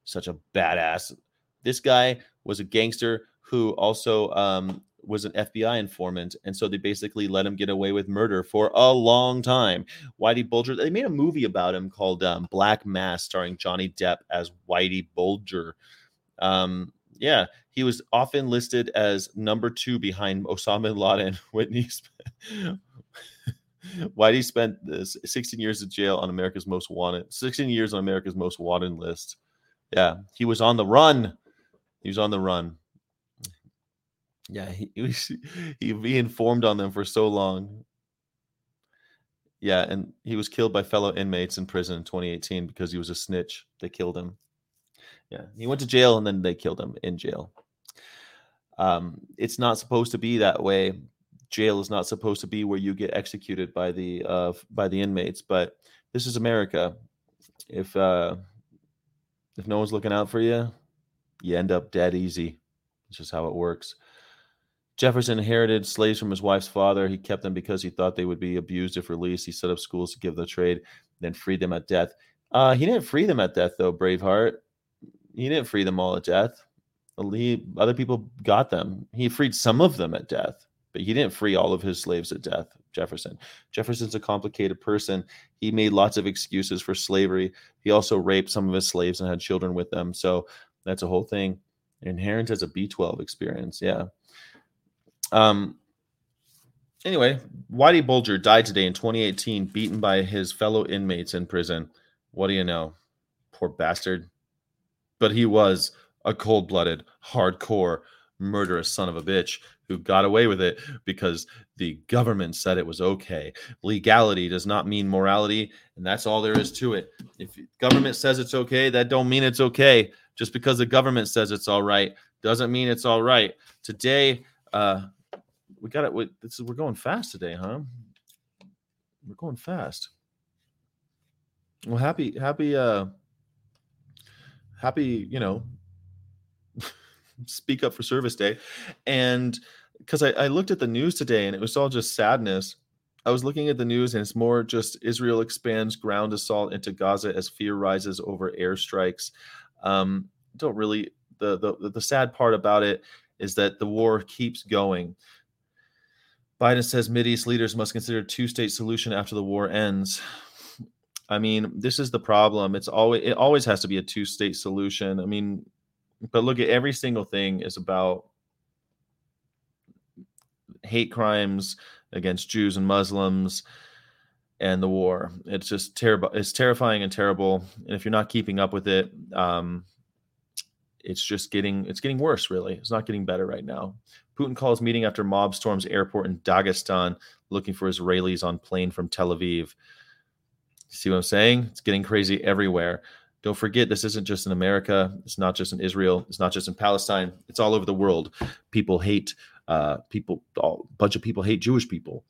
Such a badass. This guy was a gangster who also um, was an FBI informant, and so they basically let him get away with murder for a long time. Whitey Bulger. They made a movie about him called um, Black Mass, starring Johnny Depp as Whitey Bulger. Um, yeah, he was often listed as number two behind Osama bin Laden. Whitney, Whitey spent this 16 years in jail on America's Most Wanted. 16 years on America's Most Wanted list. Yeah, he was on the run. He was on the run. Yeah, he, he he, he informed on them for so long. Yeah, and he was killed by fellow inmates in prison in 2018 because he was a snitch. They killed him. Yeah, he went to jail and then they killed him in jail. Um, it's not supposed to be that way. Jail is not supposed to be where you get executed by the uh, by the inmates, but this is America. If uh, if no one's looking out for you, you end up dead easy. It's just how it works. Jefferson inherited slaves from his wife's father. He kept them because he thought they would be abused if released. He set up schools to give the trade, then freed them at death. Uh, he didn't free them at death, though, Braveheart. He didn't free them all at death. He, other people got them. He freed some of them at death, but he didn't free all of his slaves at death. Jefferson. Jefferson's a complicated person. He made lots of excuses for slavery. He also raped some of his slaves and had children with them. So that's a whole thing. Inherent as a B12 experience. Yeah. Um, anyway, Whitey Bulger died today in 2018, beaten by his fellow inmates in prison. What do you know? Poor bastard. But he was a cold blooded, hardcore, murderous son of a bitch who got away with it because the government said it was okay. Legality does not mean morality, and that's all there is to it. If government says it's okay, that don't mean it's okay. Just because the government says it's all right doesn't mean it's all right. Today, uh, we got it. This is we're going fast today, huh? We're going fast. Well, happy, happy, uh, happy, you know, speak up for service day. And because I, I looked at the news today and it was all just sadness. I was looking at the news and it's more just Israel expands ground assault into Gaza as fear rises over airstrikes. Um, don't really the, the the sad part about it is that the war keeps going. Biden says Mideast leaders must consider two-state solution after the war ends. I mean, this is the problem. It's always it always has to be a two-state solution. I mean, but look at every single thing is about hate crimes against Jews and Muslims and the war. It's just terrible. It's terrifying and terrible. And if you're not keeping up with it, um, it's just getting it's getting worse. Really, it's not getting better right now. Putin calls meeting after mob storms airport in Dagestan, looking for Israelis on plane from Tel Aviv. See what I'm saying? It's getting crazy everywhere. Don't forget, this isn't just in America. It's not just in Israel. It's not just in Palestine. It's all over the world. People hate uh, people. A bunch of people hate Jewish people.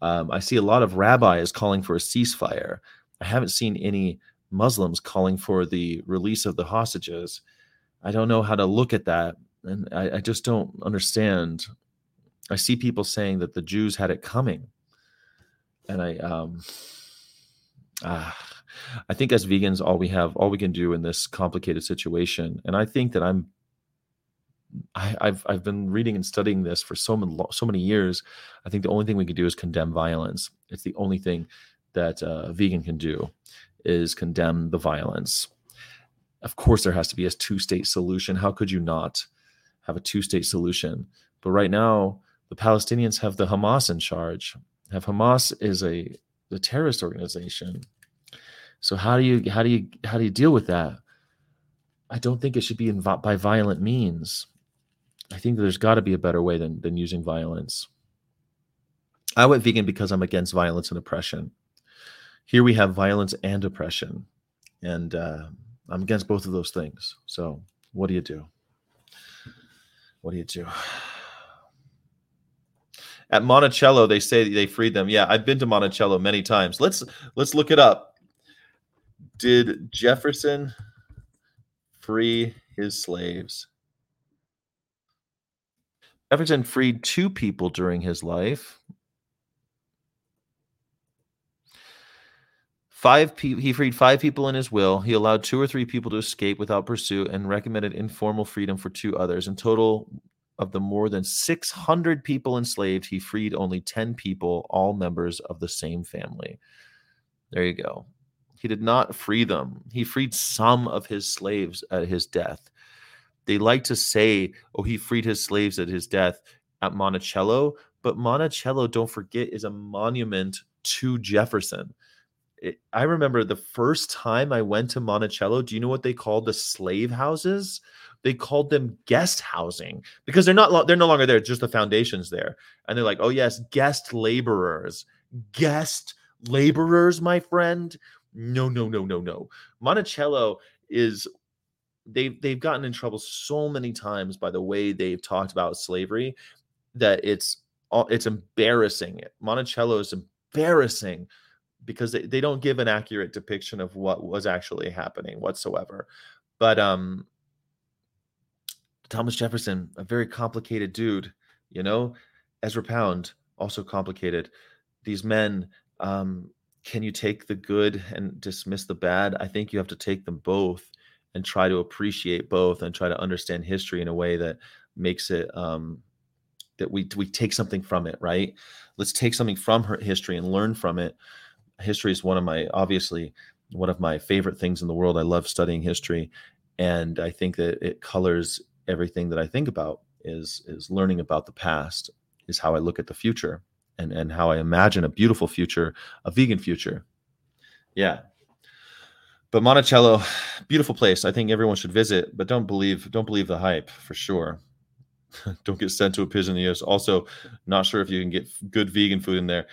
Um, I see a lot of rabbis calling for a ceasefire. I haven't seen any Muslims calling for the release of the hostages. I don't know how to look at that, and I, I just don't understand. I see people saying that the Jews had it coming, and I um, ah, I think as vegans, all we have, all we can do in this complicated situation, and I think that I'm, I, have I've been reading and studying this for so many so many years. I think the only thing we can do is condemn violence. It's the only thing that a vegan can do is condemn the violence. Of course, there has to be a two state solution. How could you not have a two state solution? But right now, the Palestinians have the Hamas in charge. Have Hamas is a the terrorist organization so how do you how do you how do you deal with that? I don't think it should be by violent means. I think there's got to be a better way than than using violence. I went vegan because I'm against violence and oppression. Here we have violence and oppression, and uh, I'm against both of those things. So what do you do? What do you do? At Monticello, they say they freed them. Yeah, I've been to Monticello many times. Let's let's look it up did Jefferson free his slaves? Jefferson freed two people during his life. Five people. He freed five people in his will. He allowed two or three people to escape without pursuit, and recommended informal freedom for two others. In total, of the more than 600 people enslaved, he freed only 10 people, all members of the same family. There you go. He did not free them. He freed some of his slaves at his death. They like to say, oh, he freed his slaves at his death at Monticello, but Monticello, don't forget, is a monument to Jefferson. It, I remember the first time I went to Monticello. Do you know what they called the slave houses? They called them guest housing because they're not lo- they're no longer there. Just the foundations there, and they're like, oh yes, guest laborers, guest laborers, my friend. No, no, no, no, no. Monticello is they've they've gotten in trouble so many times by the way they've talked about slavery that it's all it's embarrassing. Monticello is embarrassing because they, they don't give an accurate depiction of what was actually happening whatsoever. But um Thomas Jefferson, a very complicated dude, you know. Ezra Pound, also complicated. These men, um, can you take the good and dismiss the bad? I think you have to take them both and try to appreciate both and try to understand history in a way that makes it um, that we we take something from it, right? Let's take something from her history and learn from it. History is one of my obviously one of my favorite things in the world. I love studying history, and I think that it colors everything that I think about. Is is learning about the past is how I look at the future and and how I imagine a beautiful future, a vegan future. Yeah. But Monticello, beautiful place. I think everyone should visit, but don't believe don't believe the hype for sure. don't get sent to a prison years. Also, not sure if you can get good vegan food in there.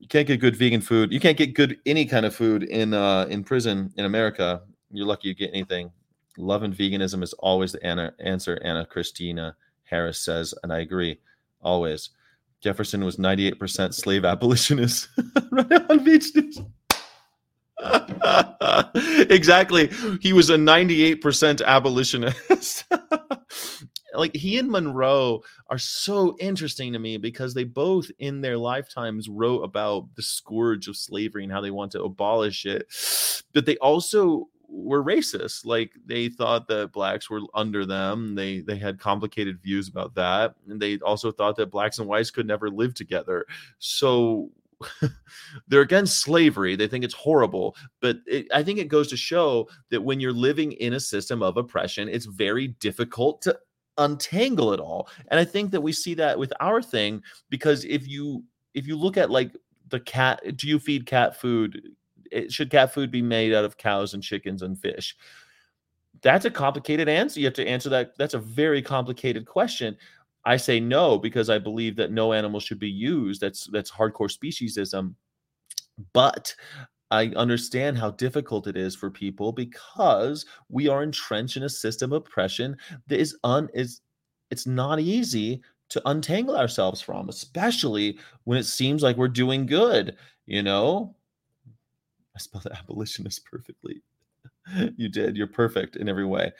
You can't get good vegan food. You can't get good any kind of food in uh in prison in America. You're lucky you get anything. Love and veganism is always the Anna, answer. Anna Christina Harris says, and I agree. Always. Jefferson was 98% slave abolitionist. right on beach exactly. He was a 98% abolitionist. like he and Monroe are so interesting to me because they both in their lifetimes wrote about the scourge of slavery and how they want to abolish it. But they also were racist. Like they thought that blacks were under them. They they had complicated views about that, and they also thought that blacks and whites could never live together. So they're against slavery. They think it's horrible, but it, I think it goes to show that when you're living in a system of oppression, it's very difficult to untangle it all. And I think that we see that with our thing because if you if you look at like the cat, do you feed cat food? It, should cat food be made out of cows and chickens and fish? That's a complicated answer. You have to answer that. That's a very complicated question. I say no because I believe that no animal should be used. That's that's hardcore speciesism. But I understand how difficult it is for people because we are entrenched in a system of oppression that is un is it's not easy to untangle ourselves from, especially when it seems like we're doing good, you know? I spelled abolitionist perfectly. you did. You're perfect in every way.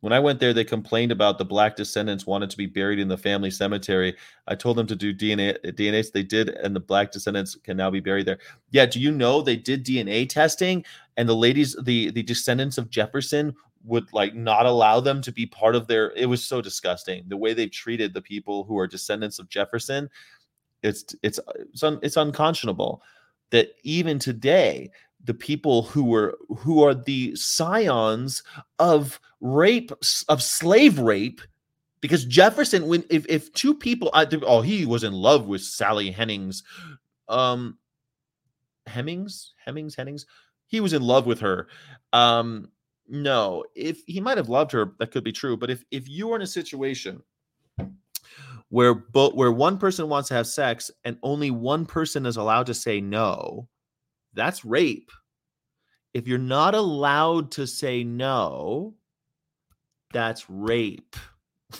When I went there, they complained about the black descendants wanted to be buried in the family cemetery. I told them to do DNA. DNA, so they did, and the black descendants can now be buried there. Yeah, do you know they did DNA testing, and the ladies, the the descendants of Jefferson, would like not allow them to be part of their. It was so disgusting the way they've treated the people who are descendants of Jefferson. It's it's it's, un, it's unconscionable that even today the people who were who are the scions of rape of slave rape because Jefferson when if if two people oh he was in love with Sally Hennings um Hemings? Hemings? Hennings? He was in love with her. Um no if he might have loved her that could be true but if if you are in a situation where both where one person wants to have sex and only one person is allowed to say no that's rape. If you're not allowed to say no, that's rape.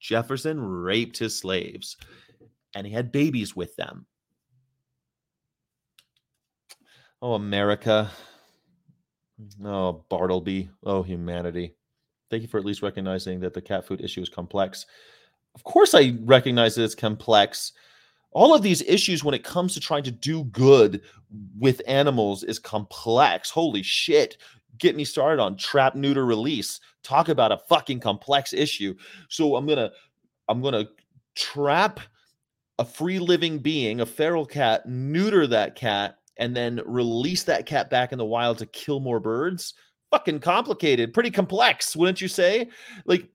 Jefferson raped his slaves and he had babies with them. Oh, America. Oh, Bartleby. Oh, humanity. Thank you for at least recognizing that the cat food issue is complex. Of course, I recognize that it's complex all of these issues when it comes to trying to do good with animals is complex. Holy shit. Get me started on trap neuter release. Talk about a fucking complex issue. So I'm going to I'm going to trap a free living being, a feral cat, neuter that cat and then release that cat back in the wild to kill more birds. Fucking complicated, pretty complex, wouldn't you say? Like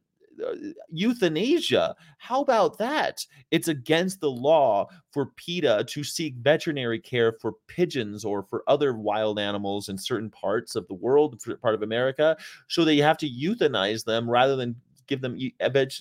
euthanasia. How about that? It's against the law for PETA to seek veterinary care for pigeons or for other wild animals in certain parts of the world, part of America. So they have to euthanize them rather than give them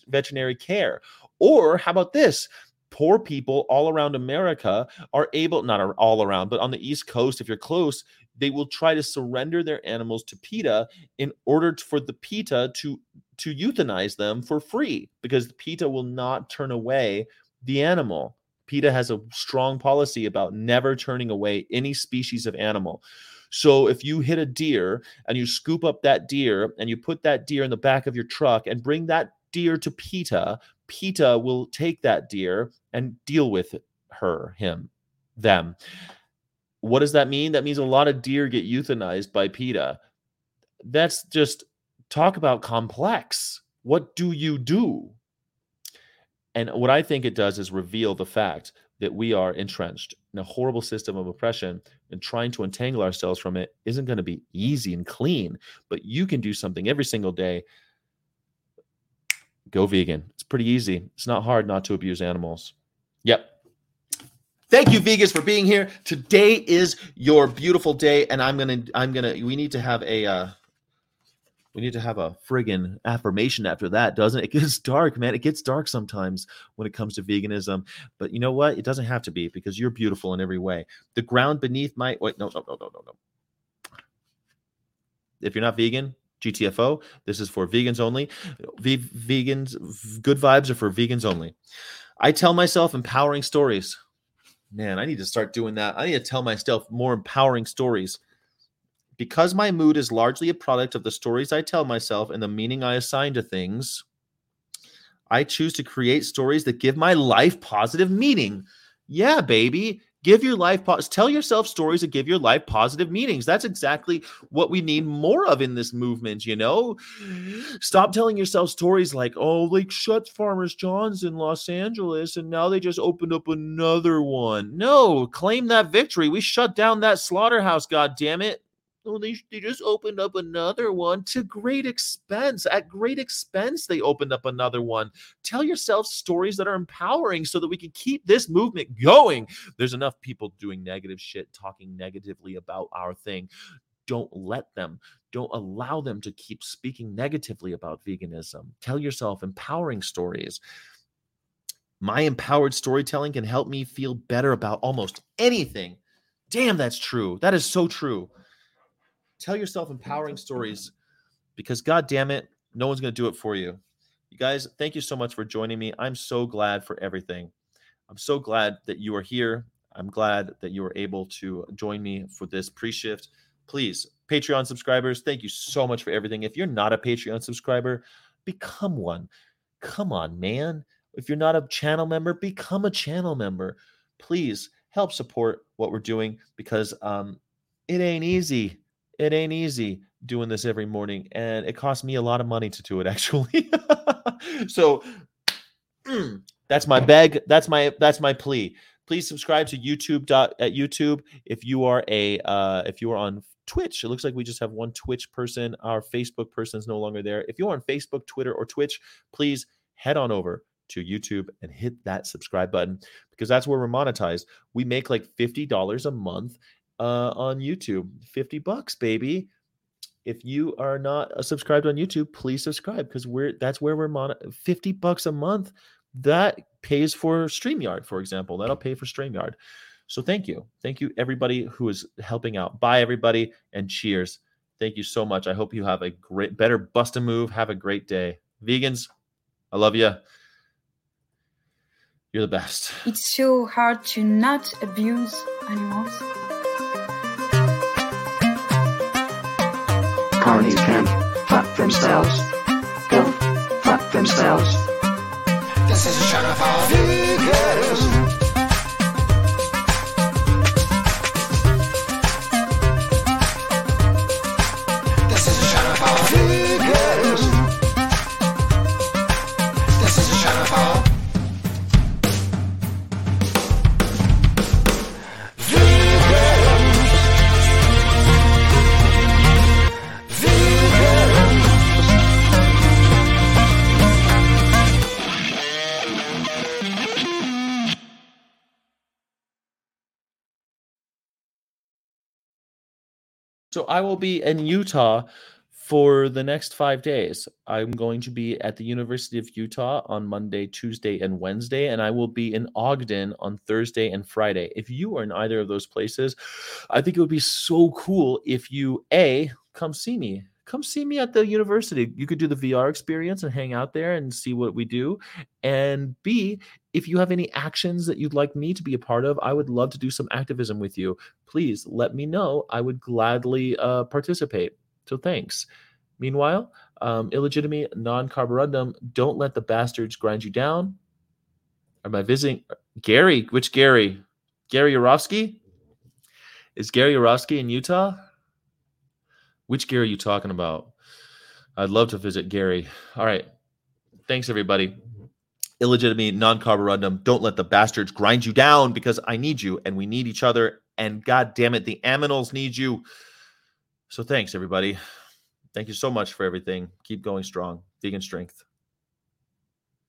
veterinary care. Or how about this? Poor people all around America are able, not all around, but on the East Coast, if you're close, they will try to surrender their animals to PETA in order for the PETA to to euthanize them for free because PETA will not turn away the animal. PETA has a strong policy about never turning away any species of animal. So if you hit a deer and you scoop up that deer and you put that deer in the back of your truck and bring that deer to PETA, PETA will take that deer and deal with her, him, them. What does that mean? That means a lot of deer get euthanized by PETA. That's just talk about complex. What do you do? And what I think it does is reveal the fact that we are entrenched in a horrible system of oppression and trying to untangle ourselves from it isn't going to be easy and clean, but you can do something every single day. Go vegan. It's pretty easy. It's not hard not to abuse animals. Yep. Thank you, Vegas, for being here. Today is your beautiful day, and I'm gonna, I'm gonna, we need to have a, uh, we need to have a friggin' affirmation after that, doesn't it? It gets dark, man. It gets dark sometimes when it comes to veganism. But you know what? It doesn't have to be because you're beautiful in every way. The ground beneath my wait, no, no, no, no, no, no. If you're not vegan, GTFO, this is for vegans only. V- vegans, good vibes are for vegans only. I tell myself empowering stories. Man, I need to start doing that. I need to tell myself more empowering stories because my mood is largely a product of the stories I tell myself and the meaning I assign to things, I choose to create stories that give my life positive meaning. Yeah, baby. Give your life pos- tell yourself stories that give your life positive meanings. That's exactly what we need more of in this movement, you know? Mm-hmm. Stop telling yourself stories like, "Oh, like shut Farmers John's in Los Angeles and now they just opened up another one." No, claim that victory. We shut down that slaughterhouse, god damn it. Oh, they, they just opened up another one to great expense. At great expense, they opened up another one. Tell yourself stories that are empowering so that we can keep this movement going. There's enough people doing negative shit, talking negatively about our thing. Don't let them, don't allow them to keep speaking negatively about veganism. Tell yourself empowering stories. My empowered storytelling can help me feel better about almost anything. Damn, that's true. That is so true. Tell yourself empowering stories because, God damn it, no one's going to do it for you. You guys, thank you so much for joining me. I'm so glad for everything. I'm so glad that you are here. I'm glad that you were able to join me for this pre shift. Please, Patreon subscribers, thank you so much for everything. If you're not a Patreon subscriber, become one. Come on, man. If you're not a channel member, become a channel member. Please help support what we're doing because um, it ain't easy it ain't easy doing this every morning and it costs me a lot of money to do it actually. So mm, that's my beg that's my that's my plea. Please subscribe to youtube dot at youtube if you are a uh if you are on twitch. It looks like we just have one twitch person. Our facebook person is no longer there. If you're on facebook twitter or twitch please head on over to YouTube and hit that subscribe button because that's where we're monetized. We make like $50 a month uh, on YouTube. 50 bucks, baby. If you are not uh, subscribed on YouTube, please subscribe because we're that's where we're mon 50 bucks a month. That pays for StreamYard, for example. That'll pay for StreamYard. So thank you. Thank you, everybody who is helping out. Bye, everybody, and cheers. Thank you so much. I hope you have a great, better bust a move. Have a great day. Vegans, I love you. You're the best. It's so hard to not abuse animals. Carnies can fuck themselves. Go fuck themselves. This is a shout out for vegans. So I will be in Utah for the next five days. I'm going to be at the University of Utah on Monday, Tuesday, and Wednesday, and I will be in Ogden on Thursday and Friday. If you are in either of those places, I think it would be so cool if you a come see me. Come see me at the university. You could do the VR experience and hang out there and see what we do. And B, if you have any actions that you'd like me to be a part of, I would love to do some activism with you. Please let me know. I would gladly uh, participate. So thanks. Meanwhile, um, illegitimate non carborundum, don't let the bastards grind you down. Am I visiting Gary? Which Gary? Gary Yourofsky? Is Gary Yourofsky in Utah? Which Gary are you talking about? I'd love to visit Gary. All right. Thanks, everybody. Illegitimate non carborundum. Don't let the bastards grind you down because I need you and we need each other. And God damn it, the aminals need you. So thanks, everybody. Thank you so much for everything. Keep going strong. Vegan strength.